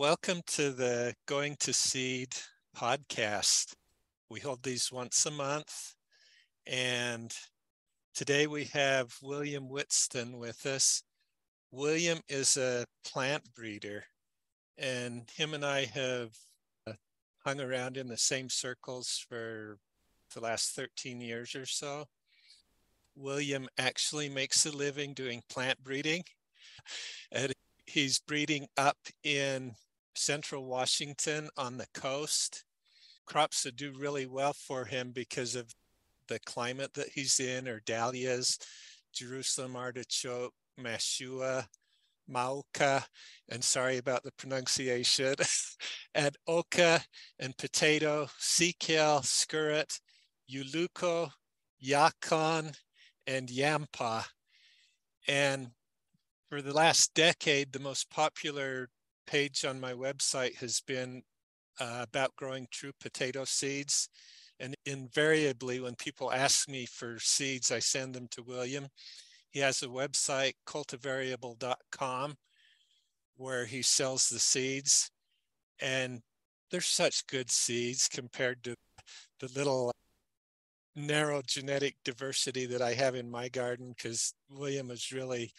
Welcome to the Going to Seed podcast. We hold these once a month. And today we have William Whitson with us. William is a plant breeder, and him and I have uh, hung around in the same circles for the last 13 years or so. William actually makes a living doing plant breeding. And he's breeding up in central Washington on the coast. Crops that do really well for him because of the climate that he's in are dahlias, Jerusalem artichoke, mashua, mauka, and sorry about the pronunciation, and oca and potato, sea kale, skirret, ulluco, yacon, and yampa. And for the last decade, the most popular page on my website has been uh, about growing true potato seeds. And invariably, when people ask me for seeds, I send them to William. He has a website, cultivariable.com, where he sells the seeds. And they're such good seeds compared to the little narrow genetic diversity that I have in my garden because William is really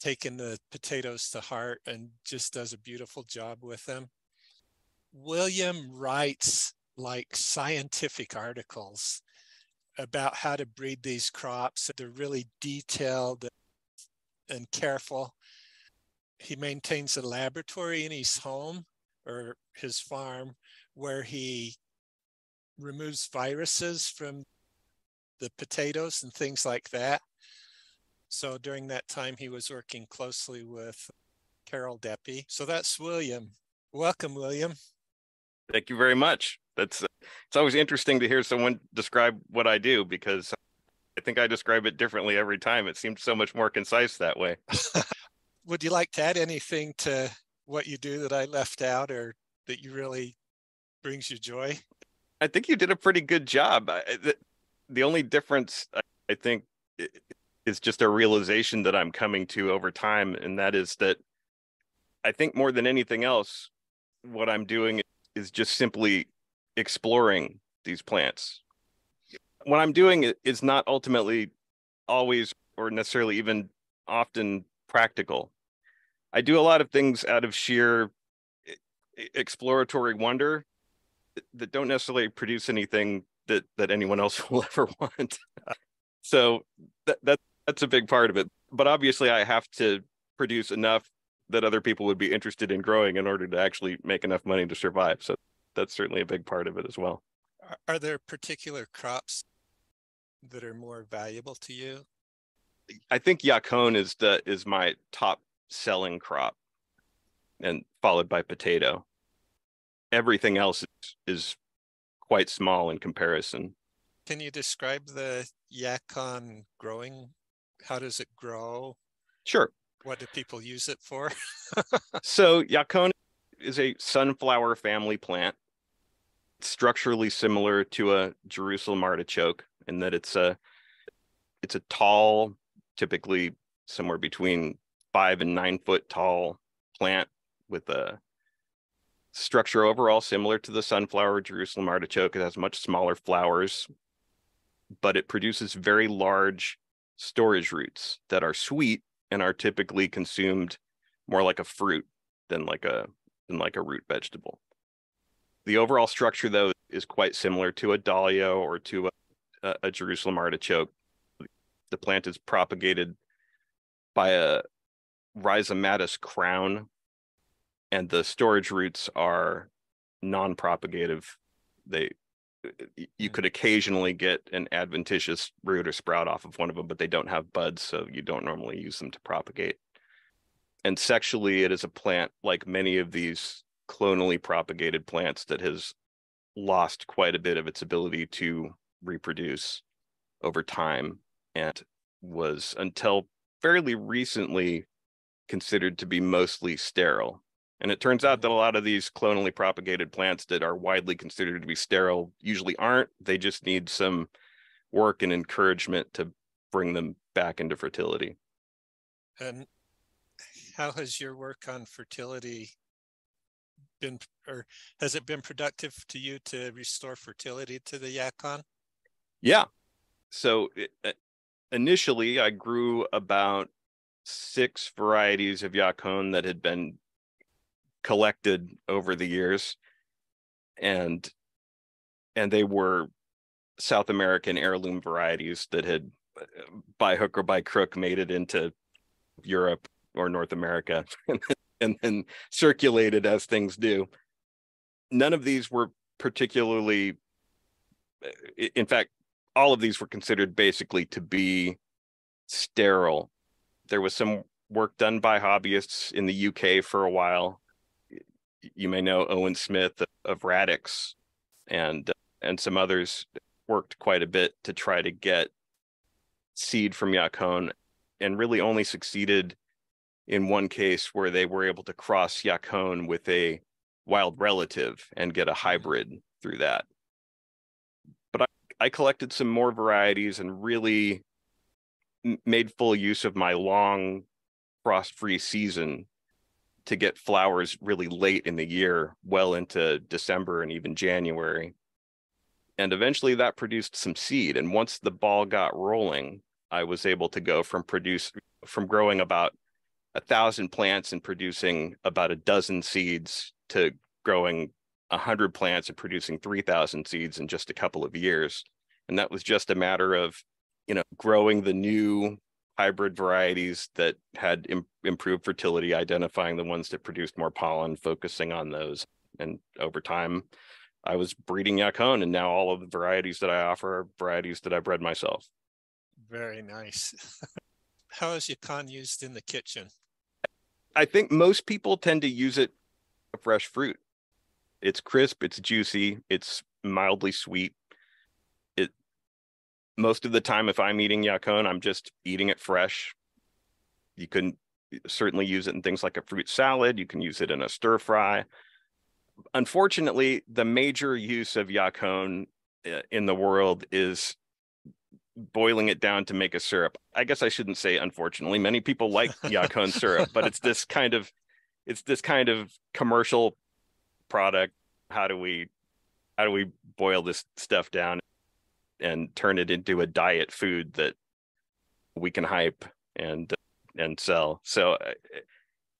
taken the potatoes to heart and just does a beautiful job with them. William writes like scientific articles about how to breed these crops. They're really detailed and careful. He maintains a laboratory in his home or his farm where he removes viruses from the potatoes and things like that. So during that time, he was working closely with Carol Deppe. So that's William. Welcome, William. Thank you very much. That's it's always interesting to hear someone describe what I do because I think I describe it differently every time. It seems so much more concise that way. Would you like to add anything to what you do that I left out or that you really brings you joy? I think you did a pretty good job. the, the only difference I think is just a realization that I'm coming to over time, and that is that I think more than anything else, what I'm doing is just simply exploring these plants. What I'm doing is not ultimately always or necessarily even often practical. I do a lot of things out of sheer exploratory wonder that don't necessarily produce anything that that anyone else will ever want. so that that that's a big part of it. But obviously, I have to produce enough that other people would be interested in growing in order to actually make enough money to survive. So that's certainly a big part of it as well. Are there particular crops that are more valuable to you? I think yacon is the is my top selling crop, and followed by potato. Everything else is, is quite small in comparison. Can you describe the yacon growing how does it grow? Sure. What do people use it for? so yacon is a sunflower family plant. structurally similar to a Jerusalem artichoke in that it's a it's a tall, typically somewhere between five and nine foot tall plant with a structure overall similar to the sunflower Jerusalem artichoke. It has much smaller flowers, but it produces very large storage roots that are sweet and are typically consumed more like a fruit than like a than like a root vegetable. The overall structure though is quite similar to a dahlia or to a, a Jerusalem artichoke. The plant is propagated by a rhizomatous crown and the storage roots are non-propagative. They you could mm-hmm. occasionally get an adventitious root or sprout off of one of them, but they don't have buds, so you don't normally use them to propagate. And sexually, it is a plant like many of these clonally propagated plants that has lost quite a bit of its ability to reproduce over time and was until fairly recently considered to be mostly sterile and it turns out that a mm-hmm. lot of these clonally propagated plants that are widely considered to be sterile usually aren't. They just need some work and encouragement to bring them back into fertility. And how has your work on fertility been or has it been productive to you to restore fertility to the yacon? Yeah. So it, uh, initially, I grew about six varieties of yacon that had been collected over the years, and and they were South American heirloom varieties that had, by hook or by crook, made it into Europe or North America and then circulated as things do. None of these were particularly, in fact, all of these were considered basically to be sterile. There was some work done by hobbyists in the UK for a while. You may know Owen Smith of Radix and and some others worked quite a bit to try to get seed from Yacon and really only succeeded in one case where they were able to cross Yacon with a wild relative and get a mm-hmm. hybrid through that. But I, I collected some more varieties and really made full use of my long frost-free season to get flowers really late in the year, well into December and even January. And eventually that produced some seed. And once the ball got rolling, I was able to go from produce from growing about a thousand plants and producing about a dozen seeds to growing a hundred plants and producing 3000 seeds in just a couple of years. And that was just a matter of, you know, growing the new hybrid varieties that had Im- improved fertility, identifying the ones that produced more pollen, focusing on those. And over time, I was breeding Yacon, and now all of the varieties that I offer are varieties that I bred myself. Very nice. How is Yacon used in the kitchen? I think most people tend to use it fresh fruit. It's crisp, it's juicy, it's mildly sweet. Most of the time if I'm eating Yacon, I'm just eating it fresh. You can certainly use it in things like a fruit salad, you can use it in a stir fry. Unfortunately, the major use of Yacon uh, in the world is boiling it down to make a syrup. I guess I shouldn't say unfortunately. Many people like Yacon syrup, but it's this kind of it's this kind of commercial product. How do we how do we boil this stuff down and turn it into a diet food that we can hype and and sell? So uh,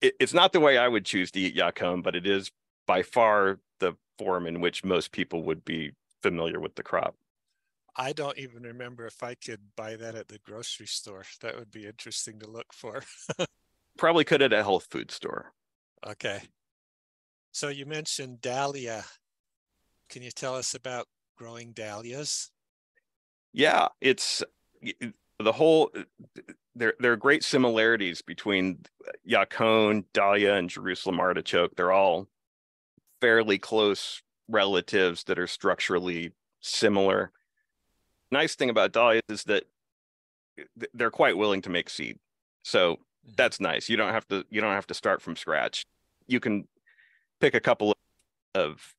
it, it's not the way I would choose to eat Yacon, but it is by far the form in which most people would be familiar with the crop. I don't even remember if I could buy that at the grocery store. That would be interesting to look for. Probably could at a health food store. Okay. So you mentioned dahlia. Can you tell us about growing dahlias? Yeah, it's the whole uh, there there are great similarities between uh, Yacon, dahlia, and Jerusalem artichoke. They're all fairly close relatives that are structurally similar nice thing about dahlias is that uh, they're quite willing to make seed. So mm-hmm. that's nice. You don't have to you don't have to start from scratch. You can pick a couple of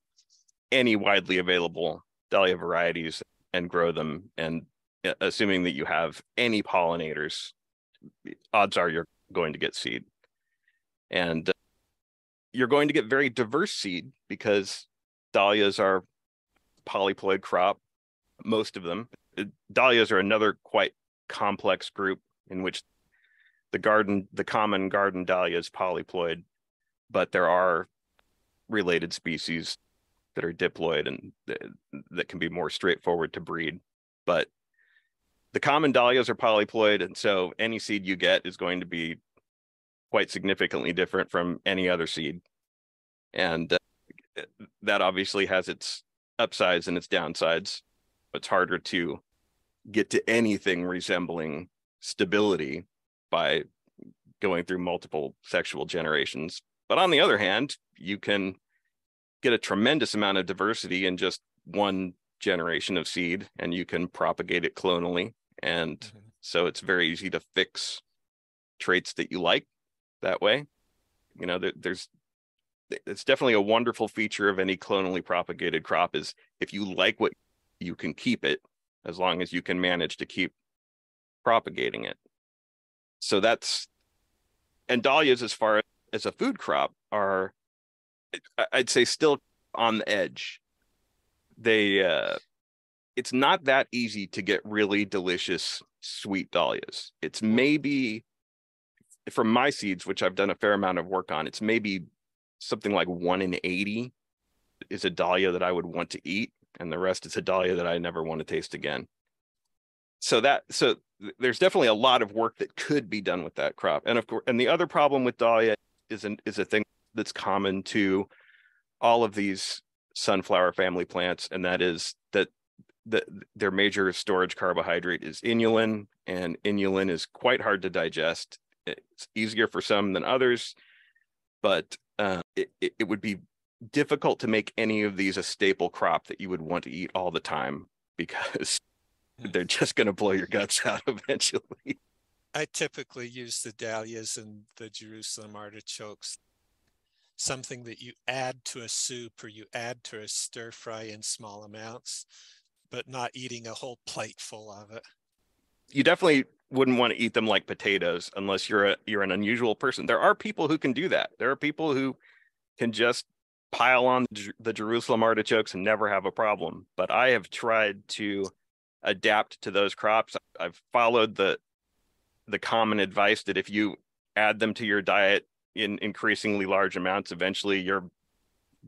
any widely available dahlia varieties and grow them and uh, assuming that you have any pollinators odds are you're going to get seed and uh, you're going to get very diverse seed because dahlias are polyploid crop most of them. Uh, dahlias are another quite complex group in which the garden, the common garden dahlia is polyploid, but there are related species that are diploid and th- that can be more straightforward to breed. But the common dahlias are polyploid, and so any seed you get is going to be quite significantly different from any other seed. And uh, that obviously has its upsides and its downsides it's harder to get to anything resembling stability by going through multiple sexual generations. But on the other hand, you can get a tremendous amount of diversity in just one generation of seed and you can propagate it clonally. And mm-hmm. so it's very easy to fix traits that you like that way. You know, there's it's definitely a wonderful feature of any clonally propagated crop is if you like what you can keep it as long as you can manage to keep propagating it. So that's and dahlias as far as a food crop are I'd say still on the edge. They uh it's not that easy to get really delicious sweet dahlias. It's maybe from my seeds, which I've done a fair amount of work on, it's maybe something like one in 80 is a dahlia that I would want to eat, and the rest is a dahlia that I never want to taste again. So that so there's definitely a lot of work that could be done with that crop. And of course, and the other problem with dahlia is an, is a thing that's common to all of these sunflower family plants, and that is that the, their major storage carbohydrate is inulin, and inulin is quite hard to digest. It's easier for some than others, but uh, it, it would be difficult to make any of these a staple crop that you would want to eat all the time because they're just going to blow your guts out eventually. I typically use the dahlias and the Jerusalem artichokes, something that you add to a soup or you add to a stir fry in small amounts, but not eating a whole plate full of it. You definitely wouldn't want to eat them like potatoes unless you're a you're an unusual person. There are people who can do that. There are people who can just pile on the Jerusalem artichokes and never have a problem. But I have tried to adapt to those crops. I've followed the the common advice that if you add them to your diet in increasingly large amounts, eventually your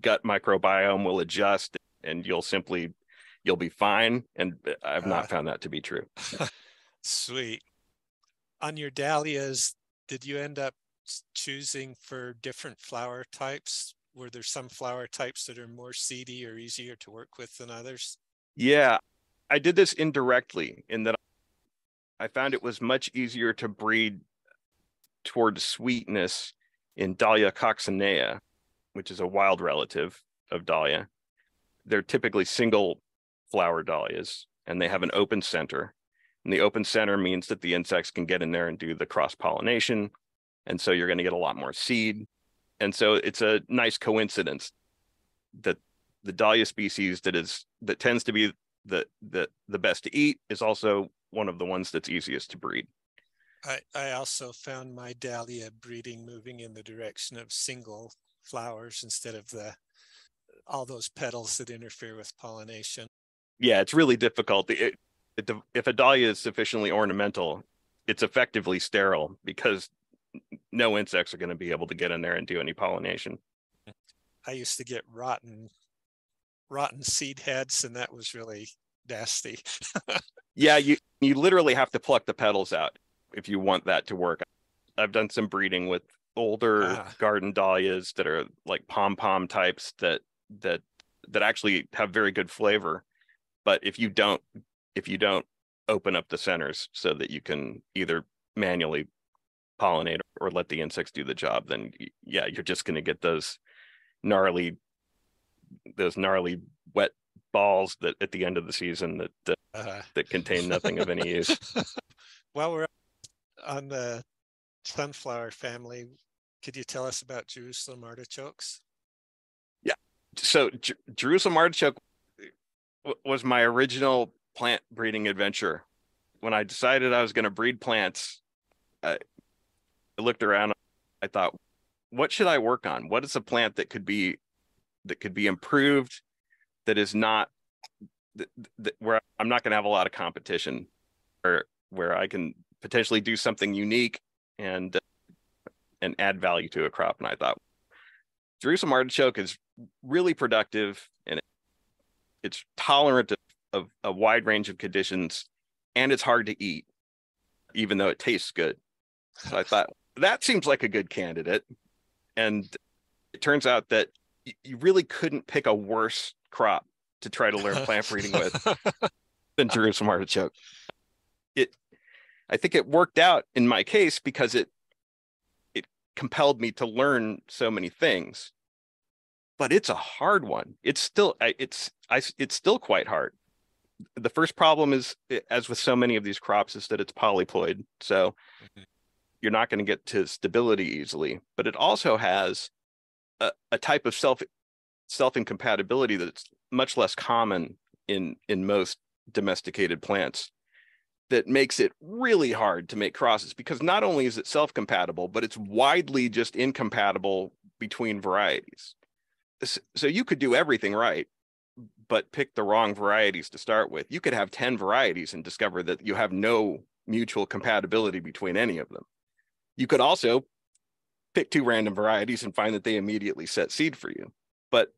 gut microbiome will adjust and you'll simply you'll be fine. And I've not uh, found that to be true. Sweet. On your dahlias, did you end up choosing for different flower types? Were there some flower types that are more seedy or easier to work with than others? Yeah, I did this indirectly in that I found it was much easier to breed towards sweetness in Dahlia coccinea, which is a wild relative of Dahlia. They're typically single flower dahlias and they have an open center. And the open center means that the insects can get in there and do the cross pollination. And so you're going to get a lot more seed. And so it's a nice coincidence that the dahlia species that is that tends to be the the the best to eat is also one of the ones that's easiest to breed. I, I also found my dahlia breeding moving in the direction of single flowers instead of the all those petals that interfere with pollination yeah, it's really difficult. It, it, if a dahlia is sufficiently ornamental, it's effectively sterile because no insects are going to be able to get in there and do any pollination. I used to get rotten, rotten seed heads, and that was really nasty. yeah, you you literally have to pluck the petals out if you want that to work. I've done some breeding with older ah. garden dahlias that are like pom pom types that that that actually have very good flavor but if you don't if you don't open up the centers so that you can either manually pollinate or let the insects do the job then yeah you're just going to get those gnarly those gnarly wet balls that at the end of the season that that, uh, that contain nothing of any use while we're on the sunflower family could you tell us about jerusalem artichokes yeah so J- jerusalem artichoke was my original plant breeding adventure. When I decided I was going to breed plants, I looked around. I thought, what should I work on? What is a plant that could be that could be improved? That is not that, that, where I'm not going to have a lot of competition, or where I can potentially do something unique and uh, and add value to a crop. And I thought Jerusalem artichoke is really productive and it's tolerant of, of a wide range of conditions and it's hard to eat even though it tastes good so i thought that seems like a good candidate and it turns out that you really couldn't pick a worse crop to try to learn plant breeding with than jerusalem artichoke i think it worked out in my case because it it compelled me to learn so many things but it's a hard one. It's still it's I it's still quite hard. The first problem is as with so many of these crops is that it's polyploid. So mm-hmm. you're not going to get to stability easily, but it also has a, a type of self self incompatibility that's much less common in in most domesticated plants that makes it really hard to make crosses because not only is it self compatible but it's widely just incompatible between varieties. So you could do everything right but pick the wrong varieties to start with. You could have 10 varieties and discover that you have no mutual compatibility between any of them. You could also pick two random varieties and find that they immediately set seed for you. But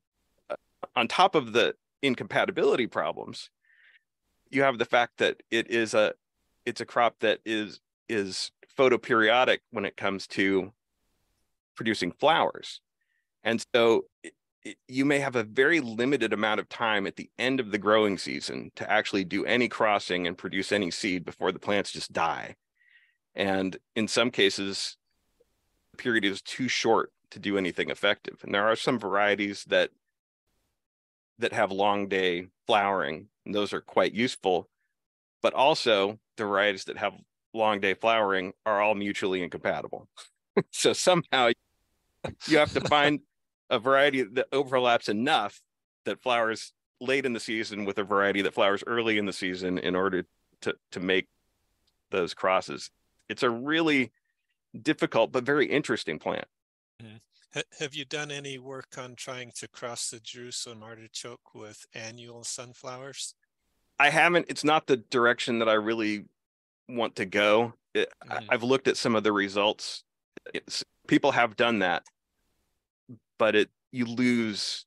uh, on top of the incompatibility problems you have the fact that it is a it's a crop that is is photoperiodic when it comes to producing flowers. And so it, it, you may have a very limited amount of time at the end of the growing season to actually do any crossing and produce any seed before the plants just die. And in some cases the period is too short to do anything effective. And there are some varieties that that have long day flowering and those are quite useful. But also the varieties that have long day flowering are all mutually incompatible so somehow you have to find a variety that overlaps enough that flowers late in the season with a variety that flowers early in the season in order to to make those crosses it's a really difficult but very interesting plant mm-hmm. Have you done any work on trying to cross the Jerusalem artichoke with annual sunflowers? I haven't. It's not the direction that I really want to go. It, mm. I've looked at some of the results. It's, people have done that, but it you lose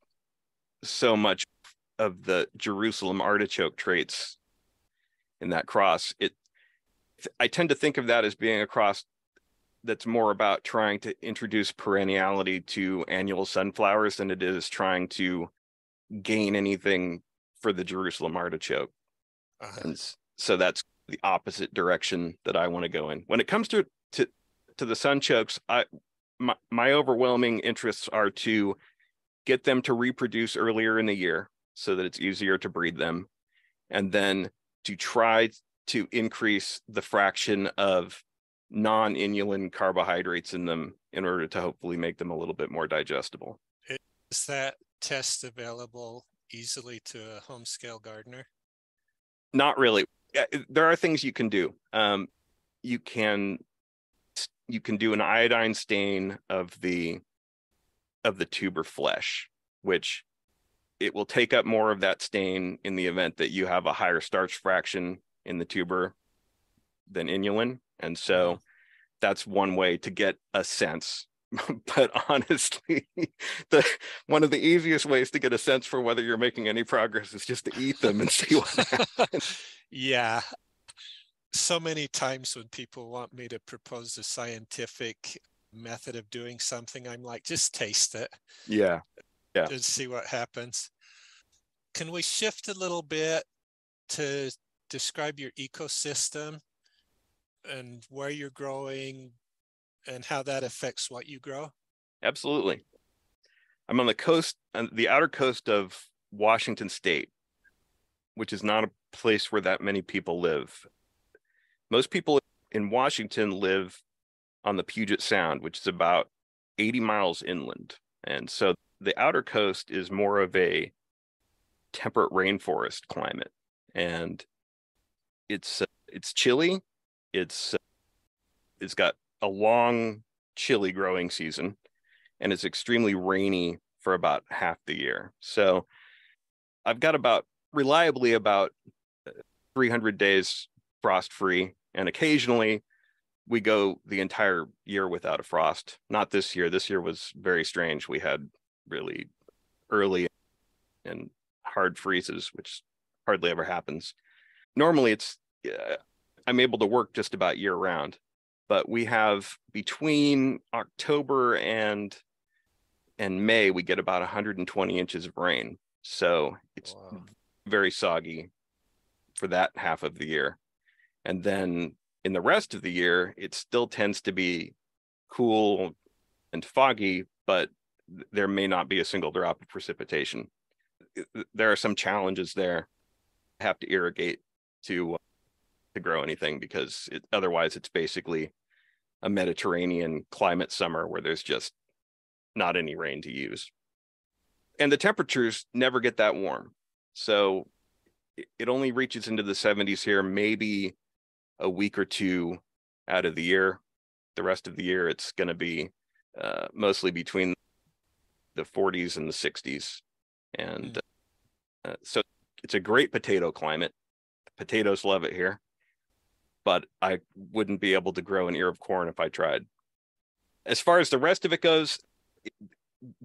so much of the Jerusalem artichoke traits in that cross. It I tend to think of that as being a cross that's more about trying to introduce perenniality to annual sunflowers than it is trying to gain anything for the Jerusalem artichoke. Uh-huh. And so that's the opposite direction that I want to go in. When it comes to to to the sunchokes, I my, my overwhelming interests are to get them to reproduce earlier in the year so that it's easier to breed them and then to try to increase the fraction of non-inulin carbohydrates in them in order to hopefully make them a little bit more digestible. Is that test available easily to a home scale gardener? Not really. There are things you can do. Um, you can you can do an iodine stain of the of the tuber flesh, which it will take up more of that stain in the event that you have a higher starch fraction in the tuber than inulin. And so mm-hmm. that's one way to get a sense. but honestly, the one of the easiest ways to get a sense for whether you're making any progress is just to eat them and see what happens. yeah. So many times when people want me to propose a scientific method of doing something, I'm like, just taste it. Yeah. Yeah. And see what happens. Can we shift a little bit to describe your ecosystem and where you're growing and how that affects what you grow? Absolutely. I'm on the coast, on the outer coast of Washington State, which is not a place where that many people live. Most people in Washington live on the Puget Sound, which is about 80 miles inland. And so the outer coast is more of a temperate rainforest climate. And it's uh, it's chilly it's it's got a long chilly growing season and it's extremely rainy for about half the year. So i've got about reliably about uh, 300 days frost free and occasionally we go the entire year without a frost. Not this year. This year was very strange. We had really early and hard freezes which hardly ever happens. Normally it's uh, I'm able to work just about year round. But we have between October and and May, we get about 120 inches of rain. So it's wow. very soggy for that half of the year. And then in the rest of the year, it still tends to be cool and foggy, but there may not be a single drop of precipitation. There are some challenges there. I have to irrigate to to grow anything because it, otherwise it's basically a Mediterranean climate summer where there's just not any rain to use. And the temperatures never get that warm. So it only reaches into the 70s here, maybe a week or two out of the year. The rest of the year, it's going to be uh, mostly between the 40s and the 60s. And mm. uh, so it's a great potato climate. Potatoes love it here, but I wouldn't be able to grow an ear of corn if I tried. As far as the rest of it goes,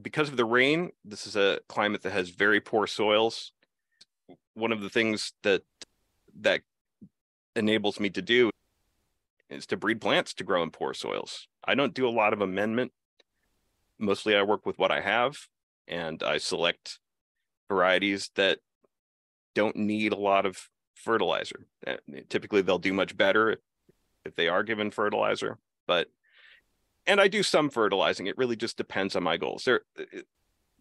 because of the rain, this is a climate that has very poor soils. One of the things that that enables me to do is to breed plants to grow in poor soils. I don't do a lot of amendment. Mostly I work with what I have and I select varieties that don't need a lot of fertilizer. Uh, typically they'll do much better if they are given fertilizer, but and I do some fertilizing. It really just depends on my goals. There uh,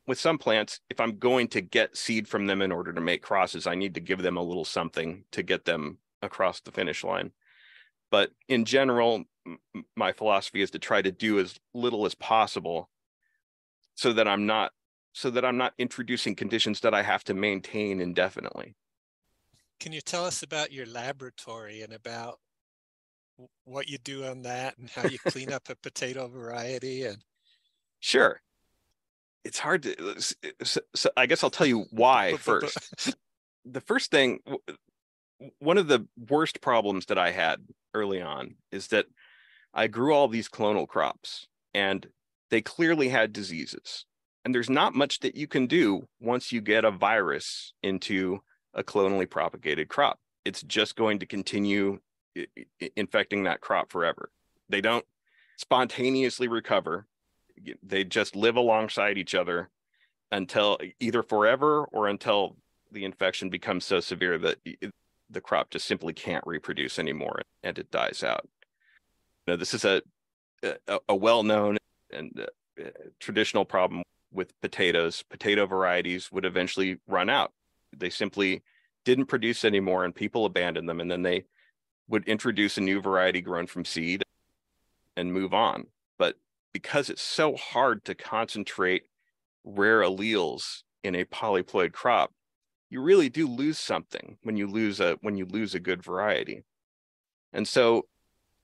with some plants, if I'm going to get seed from them in order to make crosses, I need to give them a little something to get them across the finish line. But in general, my philosophy is to try to do as little as possible so that I'm not so that I'm not introducing conditions that I have to maintain indefinitely. Can you tell us about your laboratory and about what you do on that and how you clean up a potato variety and Sure. It's hard to uh, uh, so, so I guess I'll tell you why first. the first thing one of the worst problems that I had early on is that I grew all these clonal crops and they clearly had diseases. And there's not much that you can do once you get a virus into a clonally propagated crop. It's just going to continue infecting that crop forever. They don't spontaneously recover. They just live alongside each other until either forever or until the infection becomes so severe that the crop just simply can't reproduce anymore and it dies out. Now, this is a a, a well-known and uh, traditional problem with potatoes. Potato varieties would eventually run out. They simply didn't produce anymore, and people abandoned them, and then they would introduce a new variety grown from seed and move on. But because it's so hard to concentrate rare alleles in a polyploid crop, you really do lose something when you lose a when you lose a good variety and so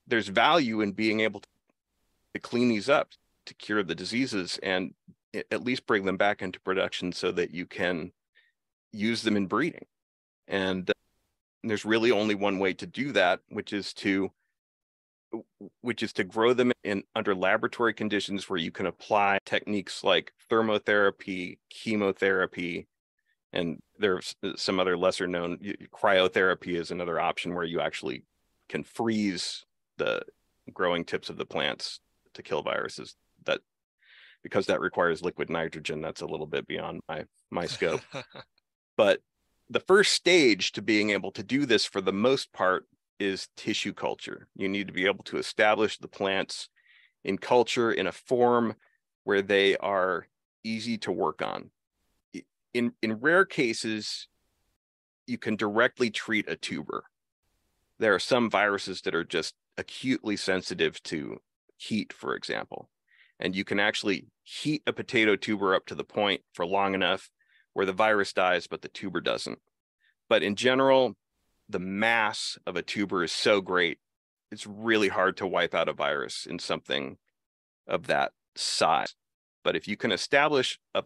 there's value in being able to, to clean these up to cure the diseases and at least bring them back into production so that you can use them in breeding. And uh, there's really only one way to do that which is to which is to grow them in under laboratory conditions where you can apply techniques like thermotherapy chemotherapy and there's some other lesser known cryotherapy is another option where you actually can freeze the growing tips of the plants to kill viruses that because that requires liquid nitrogen that's a little bit beyond my my scope but the first stage to being able to do this for the most part is tissue culture. You need to be able to establish the plants in culture in a form where they are easy to work on. In in rare cases you can directly treat a tuber. There are some viruses that are just acutely sensitive to heat for example and you can actually heat a potato tuber up to the point for long enough where the virus dies but the tuber doesn't but in general the mass of a tuber is so great it's really hard to wipe out a virus in something of that size but if you can establish a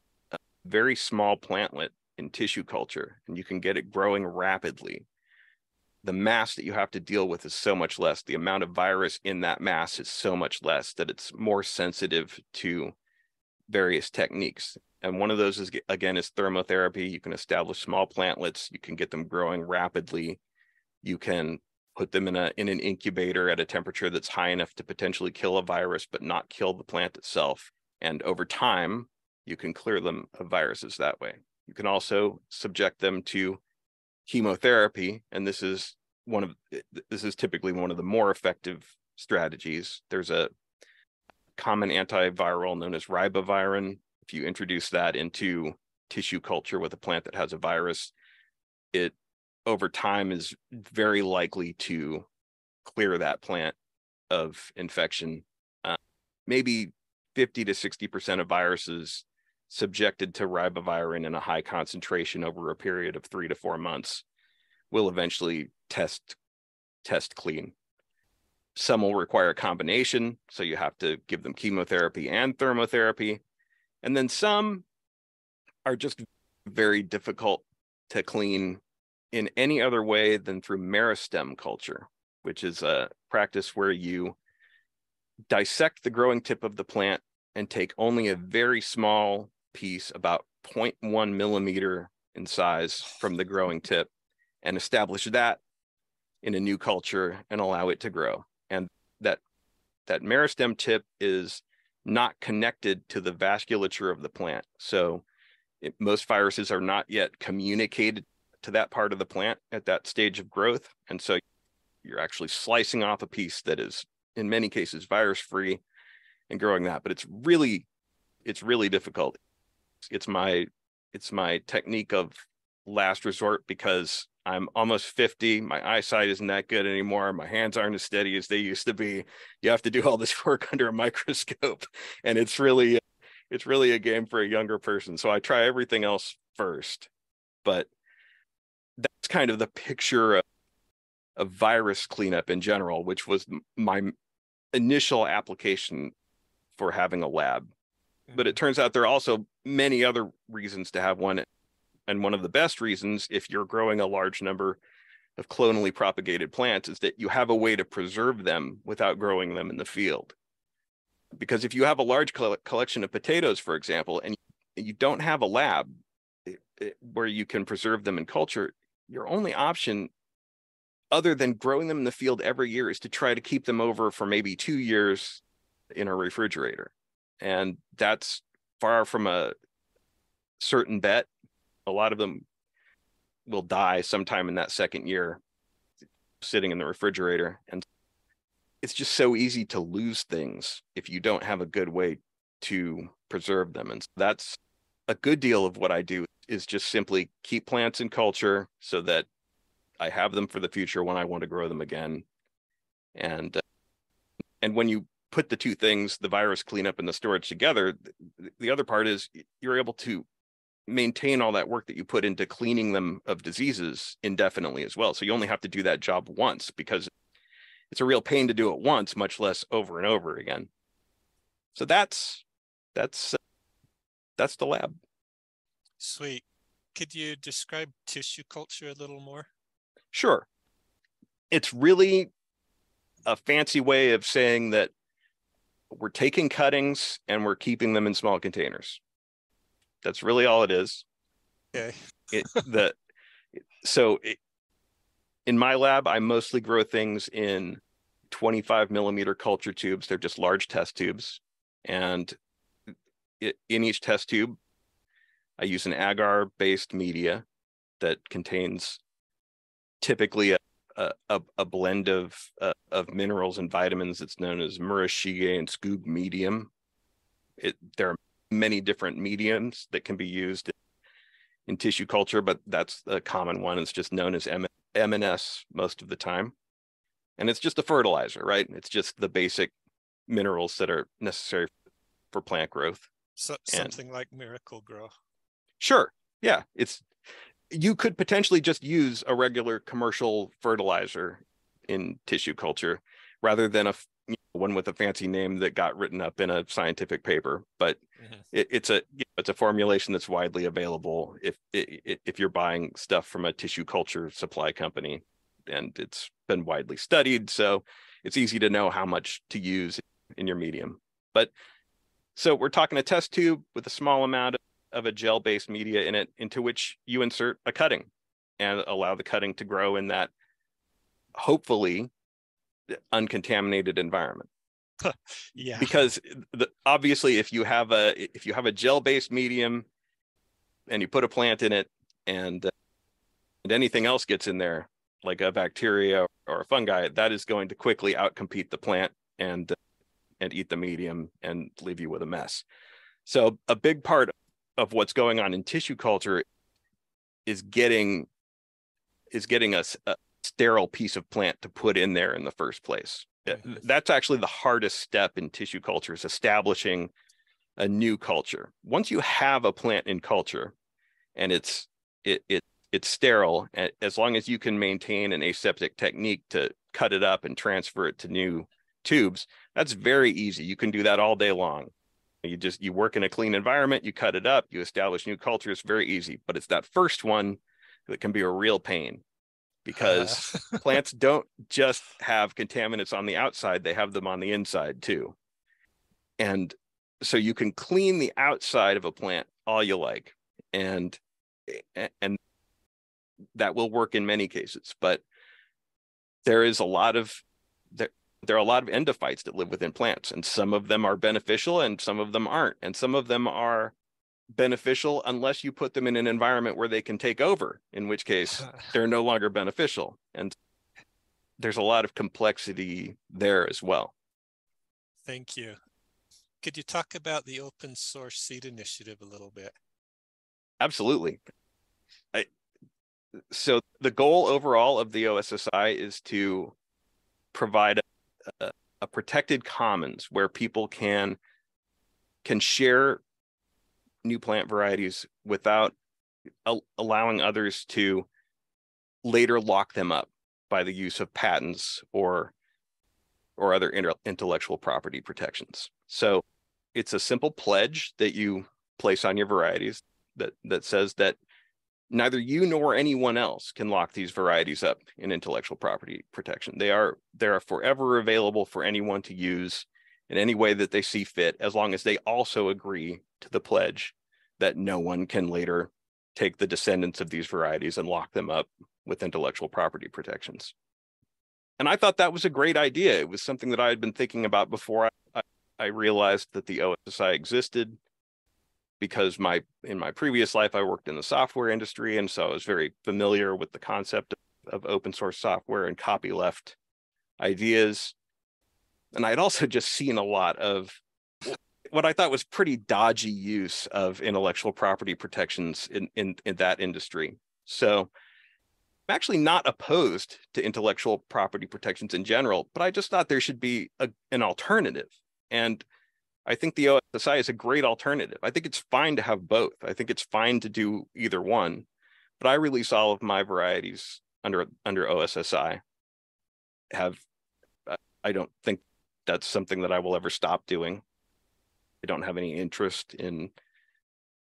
very small plantlet in tissue culture and you can get it growing rapidly, the mass that you have to deal with is so much less. The amount of virus in that mass is so much less that it's more sensitive to various techniques. And one of those is again is thermotherapy. You can establish small plantlets, you can get them growing rapidly. You can put them in a in an incubator at a temperature that's high enough to potentially kill a virus but not kill the plant itself. And over time, you can clear them of viruses that way. You can also subject them to chemotherapy, and this is one of this is typically one of the more effective strategies. There's a common antiviral known as ribavirin. If you introduce that into tissue culture with a plant that has a virus, it over time is very likely to clear that plant of infection. Uh, maybe 50 to 60% of viruses subjected to ribavirin in a high concentration over a period of three to four months will eventually test test clean. Some will require a combination, so you have to give them chemotherapy and thermotherapy. And then some are just very difficult to clean in any other way than through meristem culture, which is a practice where you dissect the growing tip of the plant and take only a very small piece, about 0.1 millimeter in size from the growing tip, and establish that in a new culture and allow it to grow. And that that meristem tip is not connected to the vasculature of the plant. So it, most viruses are not yet communicated to that part of the plant at that stage of growth. And so you're actually slicing off a piece that is in many cases virus free and growing that. But it's really, it's really difficult. It's my, it's my technique of last resort because I'm almost 50. My eyesight isn't that good anymore. My hands aren't as steady as they used to be. You have to do all this work under a microscope. And it's really, it's really a game for a younger person. So I try everything else first. But that's kind of the picture of, of virus cleanup in general, which was my initial application for having a lab. But it mm-hmm. turns out there are also many other reasons to have one. And one of the best reasons, if you're growing a large number of clonally propagated plants, is that you have a way to preserve them without growing them in the field. Because if you have a large collection of potatoes, for example, and you don't have a lab eh, eh, where you can preserve them in culture, your only option other than growing them in the field every year is to try to keep them over for maybe two years in a refrigerator. And that's far from a certain bet. A lot of them will die sometime in that second year sitting in the refrigerator. And it's just so easy to lose things if you don't have a good way to preserve them. And that's a good deal of what I do is just simply keep plants in culture so that I have them for the future when I want to grow them again. And uh, and when you put the two things, the virus cleanup and the storage together, the other part is you're able to maintain all that work that you put into cleaning them of diseases indefinitely as well. So you only have to do that job once because it's a real pain to do it once, much less over and over again. So that's that's uh, that's the lab. Sweet. Could you describe tissue culture a little more? Sure. It's really a fancy way of saying that we're taking cuttings and we're keeping them in small containers. That's really all it is. Okay. it, the, so it, in my lab, I mostly grow things in 25 millimeter culture tubes. They're just large test tubes. And it, in each test tube, I use an agar based media that contains typically a, a, a blend of uh, of minerals and vitamins that's known as Murashige and Skoog medium. It, there are many different mediums that can be used in, tissue culture, but that's a common one. It's just known as M- MNS most of the time. And it's just a fertilizer, right? It's just the basic minerals that are necessary for plant growth. So, something and, like Miracle-Gro. Sure. Yeah. It's you could potentially just use a regular commercial fertilizer in tissue culture rather than a one with a fancy name that got written up in a scientific paper but mm-hmm. it, it's a it's a formulation that's widely available if if you're buying stuff from a tissue culture supply company and it's been widely studied so it's easy to know how much to use in your medium but so we're talking a test tube with a small amount of a gel based media in it into which you insert a cutting and allow the cutting to grow in that hopefully uncontaminated environment. Yeah. Because the, obviously if you have a if you have a gel based medium and you put a plant in it and uh, and anything else gets in there like a bacteria or a fungi that is going to quickly outcompete the plant and uh, and eat the medium and leave you with a mess. So a big part of what's going on in tissue culture is getting is getting us a sterile piece of plant to put in there in the first place. That's actually the hardest step in tissue culture is establishing a new culture. Once you have a plant in culture and it's it, it it's sterile as long as you can maintain an aseptic technique to cut it up and transfer it to new tubes that's very easy you can do that all day long You just you work in a clean environment, you cut it up, you establish new cultures, very easy. But it's that first one that can be a real pain because uh. plants don't just have contaminants on the outside, they have them on the inside too. And so you can clean the outside of a plant all you like and and that will work in many cases but there is a lot of there there are a lot of endophytes that live within plants and some of them are beneficial and some of them aren't and some of them are beneficial unless you put them in an environment where they can take over in which case they're no longer beneficial. And there's a lot of complexity there as well. Thank you. Could you talk about the open source seed initiative a little bit? Absolutely. I, so the goal overall of the ossi is to provide a, a protected commons where people can can share new plant varieties without al- allowing others to later lock them up by the use of patents or or other inter- intellectual property protections. So it's a simple pledge that you place on your varieties that that says that neither you nor anyone else can lock these varieties up in intellectual property protection. They are they are forever available for anyone to use in any way that they see fit, as long as they also agree to the pledge that no one can later take the descendants of these varieties and lock them up with intellectual property protections. And I thought that was a great idea. It was something that I had been thinking about before I, I, realized that the OSSI existed because my in my previous life I worked in the software industry and so I was very familiar with the concept of, of open source software and copyleft ideas and I'd also just seen a lot of what I thought was pretty dodgy use of intellectual property protections in in, in that industry so I'm actually not opposed to intellectual property protections in general but I just thought there should be a, an alternative and I think the OSSI is a great alternative. I think it's fine to have both. I think it's fine to do either one, but I release all of my varieties under under OSSI. Have I don't think that's something that I will ever stop doing. I don't have any interest in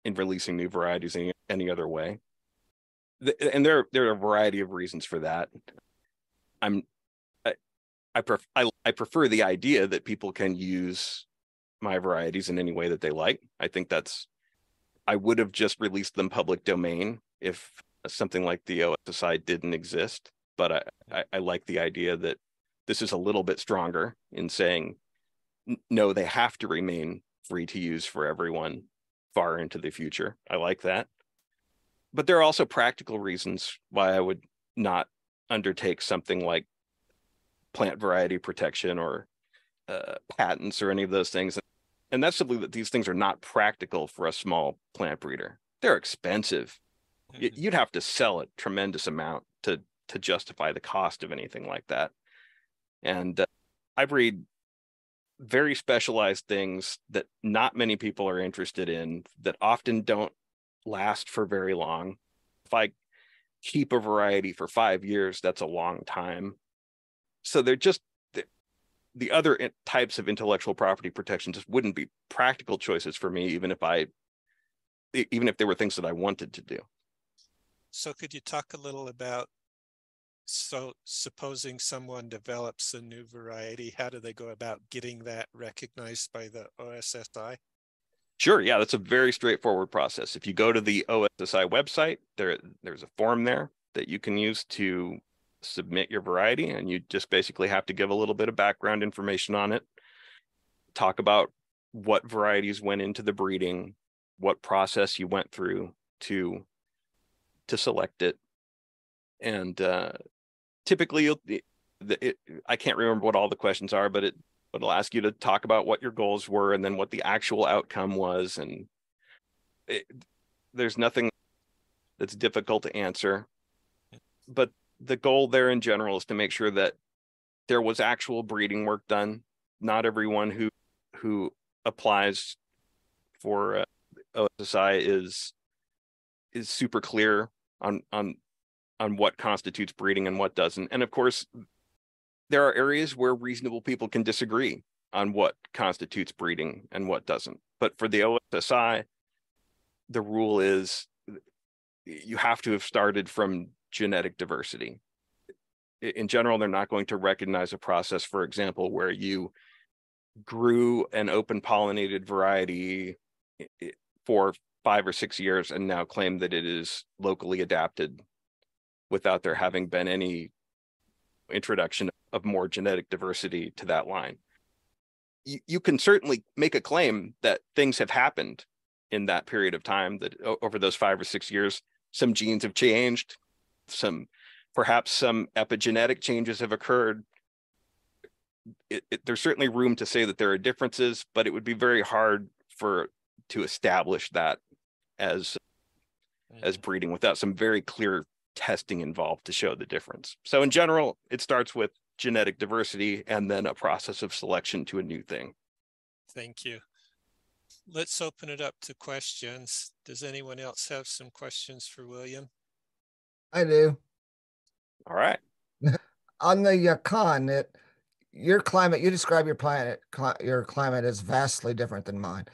in releasing new varieties any, any other way. And there there are a variety of reasons for that. I'm I I, pref- I, I prefer the idea that people can use my varieties in any way that they like. I think that's I would have just released them public domain if something like the OSSI didn't exist. But I, I, I like the idea that this is a little bit stronger in saying no, they have to remain free to use for everyone far into the future. I like that. But there are also practical reasons why I would not undertake something like plant variety protection or uh, patents or any of those things. And that's simply that these things are not practical for a small plant breeder. They're expensive. Mm-hmm. You'd have to sell a tremendous amount to to justify the cost of anything like that. And uh, I breed very specialized things that not many people are interested in that often don't last for very long. If I keep a variety for 5 years, that's a long time. So they're just the other types of intellectual property protection just wouldn't be practical choices for me even if i even if there were things that i wanted to do so could you talk a little about so supposing someone develops a new variety how do they go about getting that recognized by the ossi sure yeah that's a very straightforward process. If you go to the ossi website there there's a form there that you can use to submit your variety and you just basically have to give a little bit of background information on it. Talk about what varieties went into the breeding what process you went through to to select it and uh, typically you'll it, i can't remember what all the questions are but it it'll ask you to talk about what your goals were and then what the actual outcome was and it, there's nothing that's difficult to answer but the goal there in general is to make sure that there was actual breeding work done. Not everyone who who applies for uh, OSSI is is super clear on on on what constitutes breeding and what doesn't. And of course, there are areas where reasonable people can disagree on what constitutes breeding and what doesn't. But for the OSSI, the rule is you have to have started from genetic diversity. In general, they're not going to recognize a process, for example, where you grew an open pollinated variety for five or six years and now claim that it is locally adapted without there having been any introduction of more genetic diversity to that line. You, you can certainly make a claim that things have happened in that period of time that over those five or six years some genes have changed some perhaps some epigenetic changes have occurred it, it, there's certainly room to say that there are differences but it would be very hard for to establish that as as mm-hmm. breeding without some very clear testing involved to show the difference so in general it starts with genetic diversity and then a process of selection to a new thing thank you let's open it up to questions. Does anyone else have some questions for William? I do. All right. On the Yacon, it your climate, you describe your planet, your climate is vastly different than mine,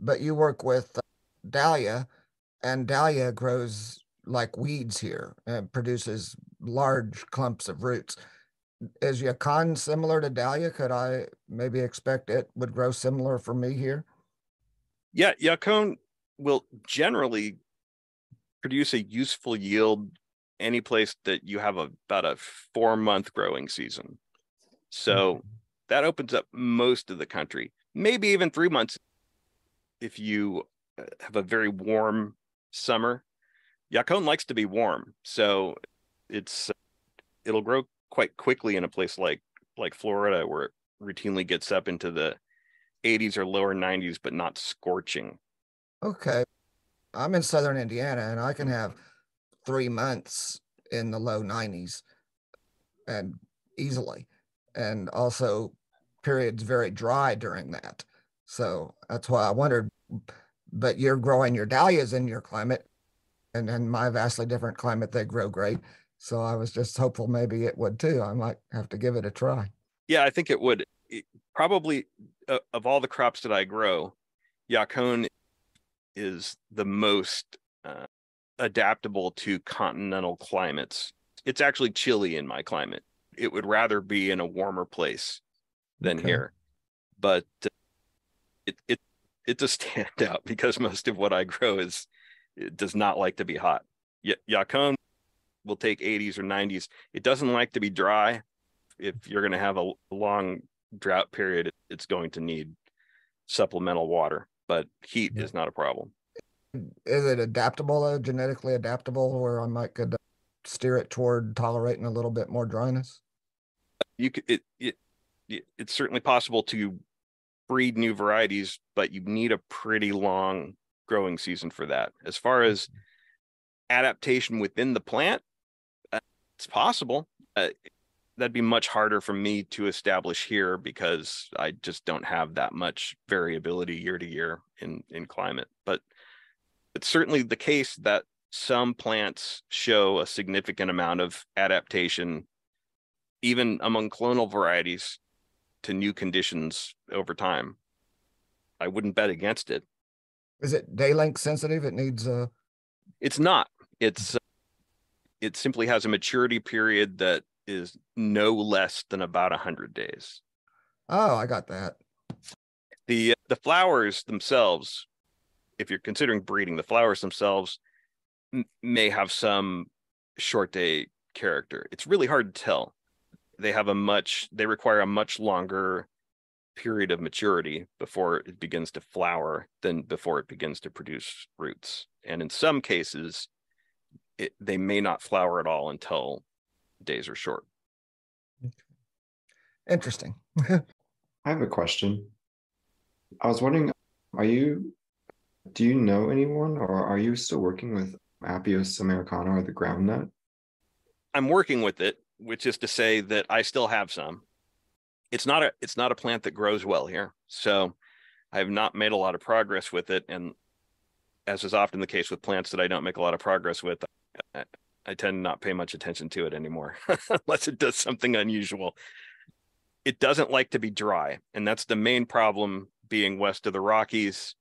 but you work with uh, dahlia, and dahlia grows like weeds here and produces large clumps of roots. Is Yacon similar to dahlia? Could I maybe expect it would grow similar for me here? Yeah, Yacon will generally produce a useful yield any place that you have a, about a four month growing season. So mm-hmm. that opens up most of the country, maybe even three months if you uh, have a very warm summer. Yacon likes to be warm, so it's it'll grow quite quickly in a place like like Florida where it routinely gets up into the 80s or lower 90s, but not scorching. Okay. I'm in southern Indiana and I can have three months in the low 90s and easily. And also periods very dry during that. So that's why I wondered. But you're growing your dahlias in your climate, and in my vastly different climate, they grow great. So I was just hopeful maybe it would too. I might have to give it a try. Yeah, I think it would. It, probably uh, of all the crops that I grow, Yacon is the most uh, adaptable to continental climates. It's actually chilly in my climate. It would rather be in a warmer place than okay. here, but uh, it it it's a standout because most of what I grow is does not like to be hot. Y- Yacon will take 80s or 90s. It doesn't like to be dry. If you're going to have a long drought period, it's going to need supplemental water, but heat yeah. is not a problem. Is it adaptable, though, genetically adaptable, where I might could uh, steer it toward tolerating a little bit more dryness? You could, it, it, it it's certainly possible to breed new varieties, but you need a pretty long growing season for that. As far as mm-hmm. adaptation within the plant, uh, it's possible. Uh, that'd be much harder for me to establish here because I just don't have that much variability year to year in in climate. But it's certainly the case that some plants show a significant amount of adaptation, even among clonal varieties, to new conditions over time. I wouldn't bet against it. Is it day length sensitive? It needs a. Uh... It's not. It's. Uh, it simply has a maturity period that is no less than about a 100 days. Oh, I got that. The the flowers themselves, if you're considering breeding, the flowers themselves m- may have some short day character. It's really hard to tell. They have a much they require a much longer period of maturity before it begins to flower than before it begins to produce roots. And in some cases, it, they may not flower at all until days are short. Interesting. I have a question. I was wondering, are you, do you know anyone or are you still working with Apios americana or the groundnut? I'm working with it, which is to say that I still have some. It's not a it's not a plant that grows well here. So I have not made a lot of progress with it. And as is often the case with plants that I don't make a lot of progress with, I, I tend to not pay much attention to it anymore unless it does something unusual. It doesn't like to be dry, and that's the main problem being west of the Rockies.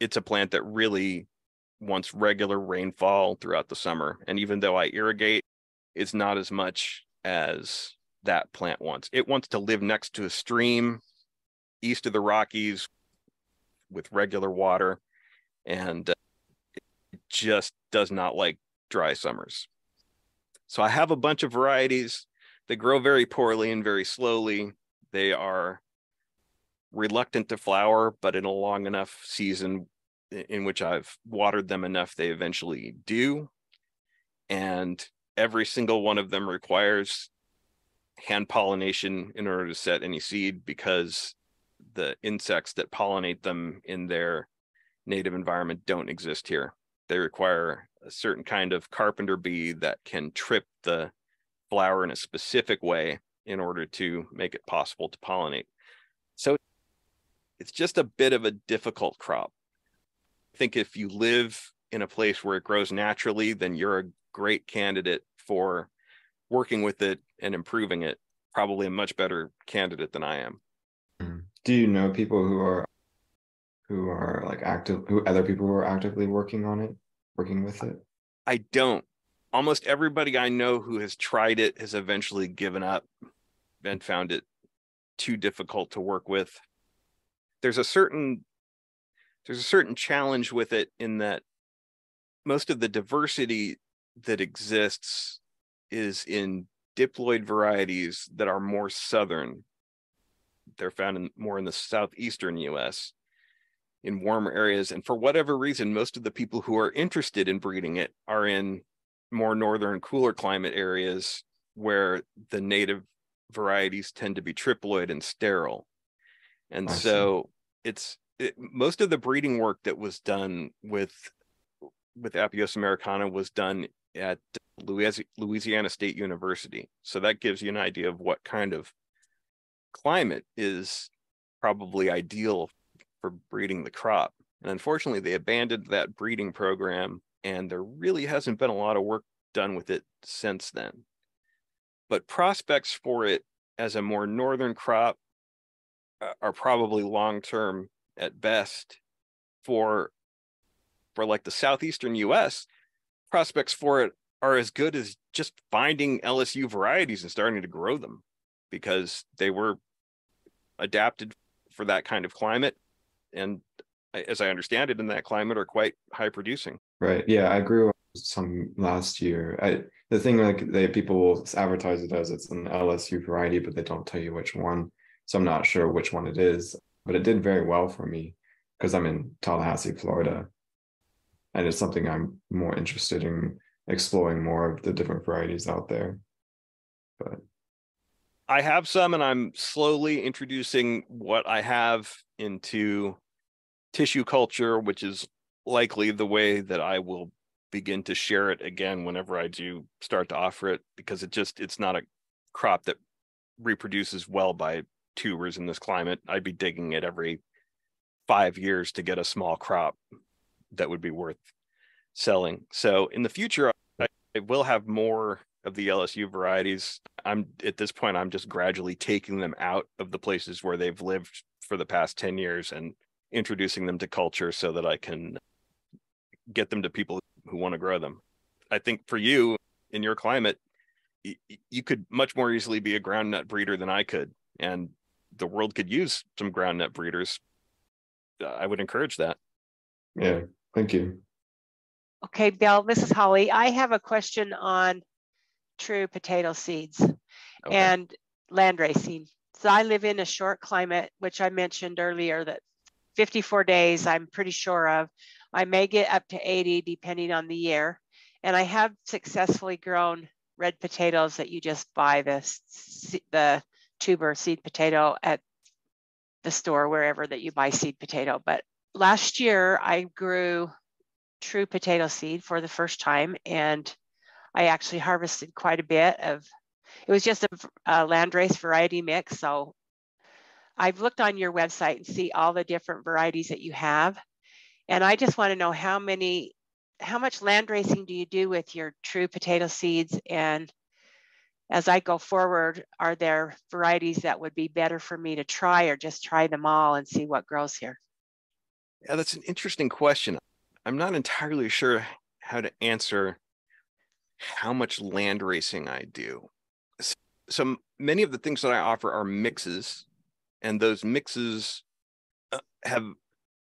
it's a plant that really wants regular rainfall throughout the summer. And even though I irrigate, it's not as much as that plant wants. It wants to live next to a stream east of the Rockies with regular water and uh, it just does not like dry summers. So I have a bunch of varieties that grow very poorly and very slowly. They are reluctant to flower, but in a long enough season in which I've watered them enough, they eventually do. And every single one of them requires hand pollination in order to set any seed because the insects that pollinate them in their native environment don't exist here. They require a certain kind of carpenter bee that can trip the flower in a specific way in order to make it possible to pollinate. So it's just a bit of a difficult crop. I think if you live in a place where it grows naturally, then you're a great candidate for working with it and improving it. Probably a much better candidate than I am. Mm-hmm. Do you know people who are who are like active who other people who are actively working on it, working with it? I don't. Almost everybody I know who has tried it has eventually given up and found it too difficult to work with. There's a certain there's a certain challenge with it in that most of the diversity that exists is in diploid varieties that are more southern. They're found in more in the southeastern US in warmer areas. And for whatever reason, most of the people who are interested in breeding it are in more northern, cooler climate areas where the native varieties tend to be triploid and sterile. And I so see. it's it, most of the breeding work that was done with with Apios americana was done at Louisiana State University. So that gives you an idea of what kind of climate is probably ideal for breeding the crop. And unfortunately, they abandoned that breeding program, and there really hasn't been a lot of work done with it since then. But prospects for it as a more northern crop uh, are probably long term at best for for like the southeastern US prospects for it are as good as just finding LSU varieties and starting to grow them because they were adapted for that kind of climate and as I understand it in that climate are quite high producing. Right. Yeah, I grew some last year. I the thing like they people will advertise it as it's an LSU variety, but they don't tell you which one. So I'm not sure which one it is. But it did very well for me because I'm in Tallahassee, Florida. And it's something I'm more interested in exploring more of the different varieties out there. But I have some and I'm slowly introducing what I have into tissue culture, which is likely the way that I will begin to share it again whenever I do start to offer it because it just it's not a crop that reproduces well by tubers in this climate. I'd be digging it every five years to get a small crop that would be worth selling. So in the future, I, I will have more of the LSU varieties. I'm at this point, I'm just gradually taking them out of the places where they've lived for the past 10 years and introducing them to culture so that I can get them to people who want to grow them. I think for you in your climate, you could much more easily be a ground nut breeder than I could. And the world could use some ground nut breeders. Uh, I would encourage that. Yeah, thank you. Okay, Bill, this is Holly. I have a question on true potato seeds okay. and land racing. So I live in a short climate, which I mentioned earlier that 54 days, I'm pretty sure of. I may get up to 80 depending on the year. And I have successfully grown red potatoes that you just buy the, the tuber seed potato at the store, wherever that you buy seed potato. But last year I grew true potato seed for the first time and I actually harvested quite a bit of, it was just a, a landrace variety mix. So I've looked on your website and see all the different varieties that you have. And I just want to know how many, how much land racing do you do with your true potato seeds? And as I go forward, are there varieties that would be better for me to try or just try them all and see what grows here? Yeah, that's an interesting question. I'm not entirely sure how to answer how much land racing I do. So many of the things that I offer are mixes, and those mixes uh, have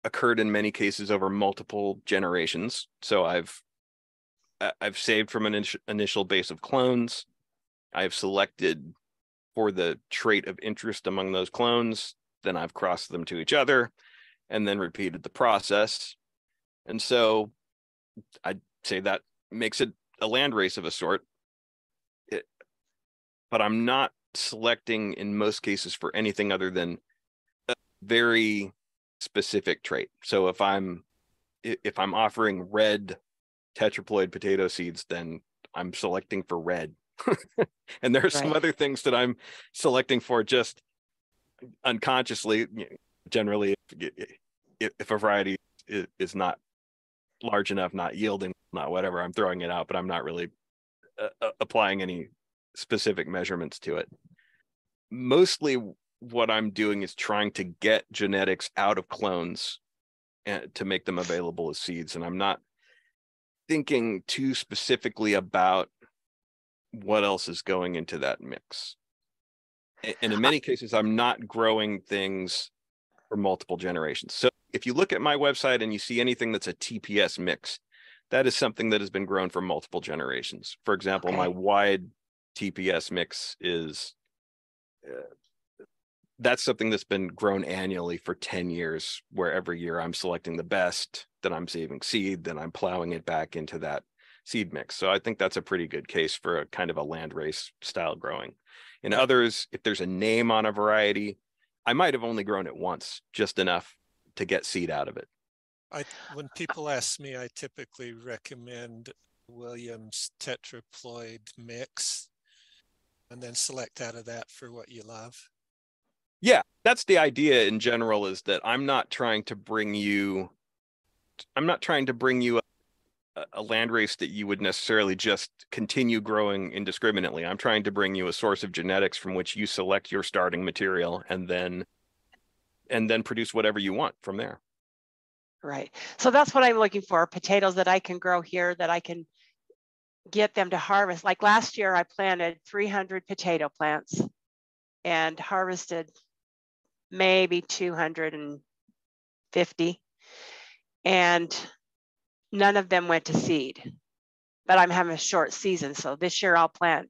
occurred in many cases over multiple generations. So I've I've saved from an initial base of clones. I've selected for the trait of interest among those clones. Then I've crossed them to each other and then repeated the process. And so I'd say that makes it a land race of a sort. It, but I'm not selecting in most cases for anything other than a very specific trait. So if I'm if I'm offering red tetraploid potato seeds, then I'm selecting for red. and there are right. some other things that I'm selecting for just unconsciously. Generally, if, if a variety is, is not large enough, not yielding, not whatever, I'm throwing it out, but I'm not really uh, uh applying any specific measurements to it. Mostly what I'm doing is trying to get genetics out of clones and to make them available as seeds. And I'm not thinking too specifically about what else is going into that mix. And in many cases, I'm not growing things for multiple generations. So if you look at my website and you see anything that's a TPS mix, that is something that has been grown for multiple generations. For example, okay. my wide TPS mix is uh, that's something that's been grown annually for 10 years where every year i'm selecting the best then i'm saving seed then i'm plowing it back into that seed mix so i think that's a pretty good case for a kind of a land race style growing in others if there's a name on a variety i might have only grown it once just enough to get seed out of it. I, when people ask me i typically recommend williams tetraploid mix and then select out of that for what you love. Yeah that's the idea in general is that i'm not trying to bring you i'm not trying to bring you a, land race that you would necessarily just continue growing indiscriminately. I'm trying to bring you a source of genetics from which you select your starting material and then and then produce whatever you want from there. Right. So that's what i'm looking for potatoes that i can grow here that i can get them to harvest. Like last year i planted 300 potato plants and harvested maybe 250. And none of them went to seed. But I'm having a short season. So this year I'll plant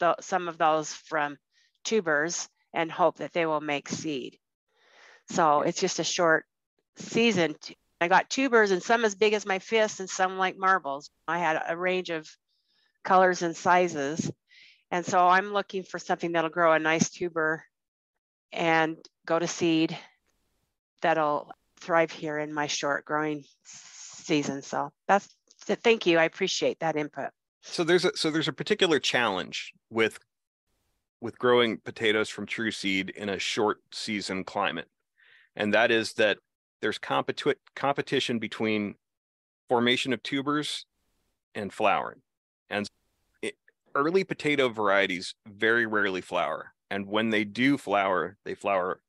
the, some of those from tubers and hope that they will make seed. So it's just a short season. I got tubers and some as big as my fist and some like marbles. I had a range of colors and sizes. And so I'm looking for something that'll grow a nice tuber and go to seed that'll thrive here in my short growing season. So that's thank you. I appreciate that input. So there's a so there's a particular challenge with with growing potatoes from true seed in a short season climate. And that is that there's competi- competition between formation of tubers and flowering. And it, early potato varieties very rarely flower. And when they do flower, they flower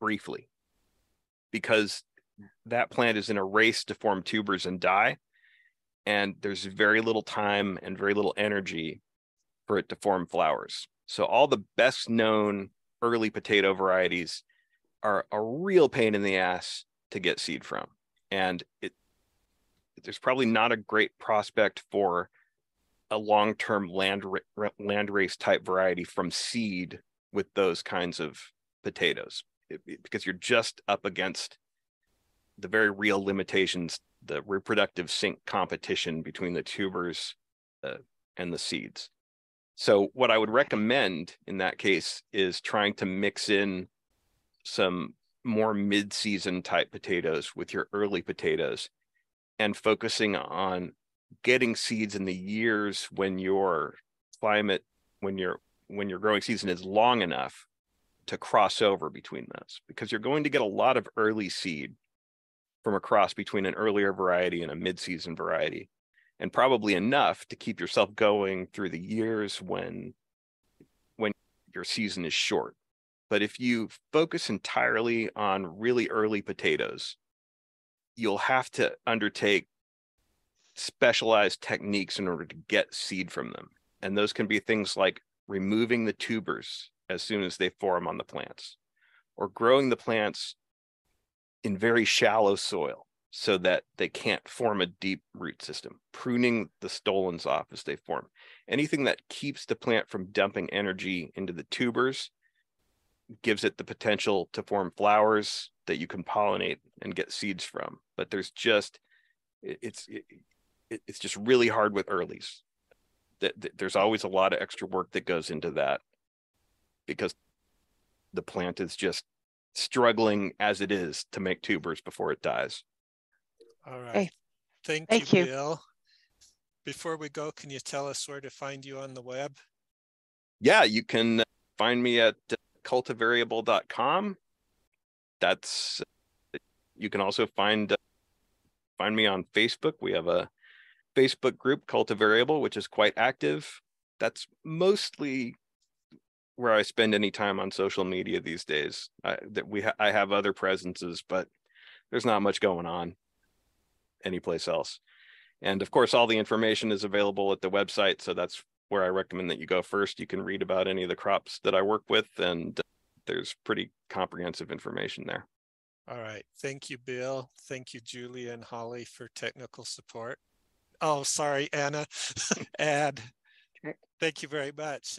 briefly because that plant is in a race to form tubers and die. And there's very little time and very little energy for it to form flowers. So, all the best known early potato varieties are a real pain in the ass to get seed from. And it, there's probably not a great prospect for a long-term land land race type variety from seed with those kinds of potatoes because you're just up against the very real limitations, the reproductive sink competition between the tubers uh, and the seeds. So, what I would recommend in that case is trying to mix in some more mid season type potatoes with your early potatoes and focusing on getting seeds in the years when your climate, when your when your growing season is long enough to cross over between those because you're going to get a lot of early seed from a cross between an earlier variety and a mid-season variety and probably enough to keep yourself going through the years when when your season is short but if you focus entirely on really early potatoes you'll have to undertake specialized techniques in order to get seed from them. And those can be things like removing the tubers as soon as they form on the plants or growing the plants in very shallow soil so that they can't form a deep root system, pruning the stolons off as they form. Anything that keeps the plant from dumping energy into the tubers gives it the potential to form flowers that you can pollinate and get seeds from. But there's just it's it, it's just really hard with earlies. That there's always a lot of extra work that goes into that because the plant is just struggling as it is to make tubers before it dies. All right. Hey. Thank, Thank you, you, Bill. Before we go, can you tell us where to find you on the web? Yeah, you can find me at cultivariable.com. That's you can also find find me on Facebook. We have a Facebook group, Cultivariable, which is quite active. That's mostly where I spend any time on social media these days. I, that we ha- I have other presences, but there's not much going on anyplace else. And of course, all the information is available at the website. So that's where I recommend that you go first. You can read about any of the crops that I work with, and there's pretty comprehensive information there. All right. Thank you, Bill. Thank you, Julie and Holly, for technical support. Oh, sorry, Anna. and thank you very much.